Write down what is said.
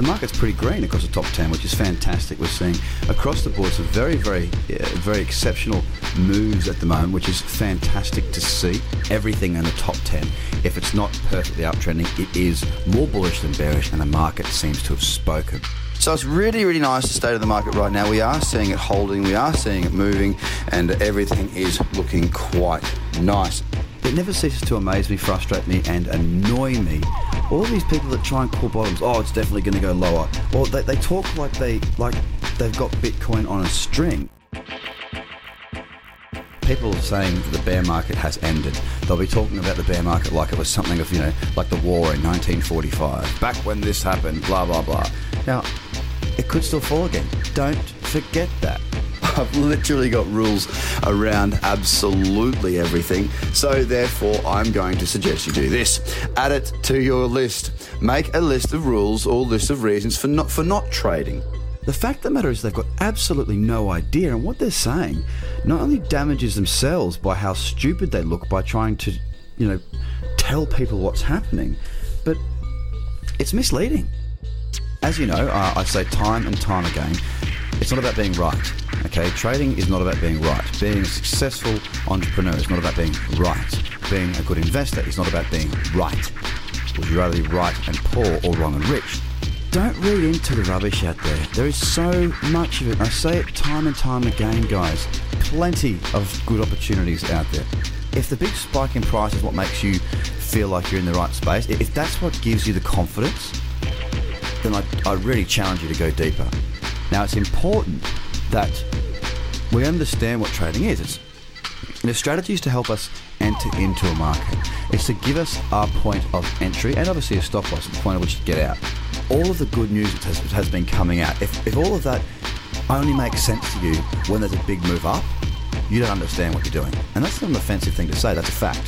the market's pretty green across the top 10, which is fantastic. We're seeing across the board some very, very, uh, very exceptional moves at the moment, which is fantastic to see. Everything in the top 10, if it's not perfectly uptrending, it is more bullish than bearish, and the market seems to have spoken. So it's really, really nice to state of the market right now. We are seeing it holding, we are seeing it moving, and everything is looking quite nice. It never ceases to amaze me, frustrate me, and annoy me. All these people that try and call bottoms, oh, it's definitely going to go lower. Or they, they talk like they like they've got Bitcoin on a string. People are saying that the bear market has ended. They'll be talking about the bear market like it was something of, you know, like the war in 1945. Back when this happened, blah, blah, blah. Now, it could still fall again. Don't forget that. I've literally got rules around absolutely everything. So, therefore, I'm going to suggest you do this. Add it to your list. Make a list of rules or list of reasons for not for not trading. The fact of the matter is they've got absolutely no idea, and what they're saying not only damages themselves by how stupid they look by trying to, you know, tell people what's happening, but it's misleading. As you know, I say time and time again, it's not about being right. Okay, trading is not about being right. Being a successful entrepreneur is not about being right. Being a good investor is not about being right. Would you rather be right and poor or wrong and rich? Don't read into the rubbish out there. There is so much of it. I say it time and time again, guys. Plenty of good opportunities out there. If the big spike in price is what makes you feel like you're in the right space, if that's what gives you the confidence, then I, I really challenge you to go deeper. Now, it's important that we understand what trading is. It's the strategy is to help us enter into a market. It's to give us our point of entry and obviously a stop loss, the point at which to get out. All of the good news that has, has been coming out, if, if all of that only makes sense to you when there's a big move up, you don't understand what you're doing. And that's not an offensive thing to say, that's a fact.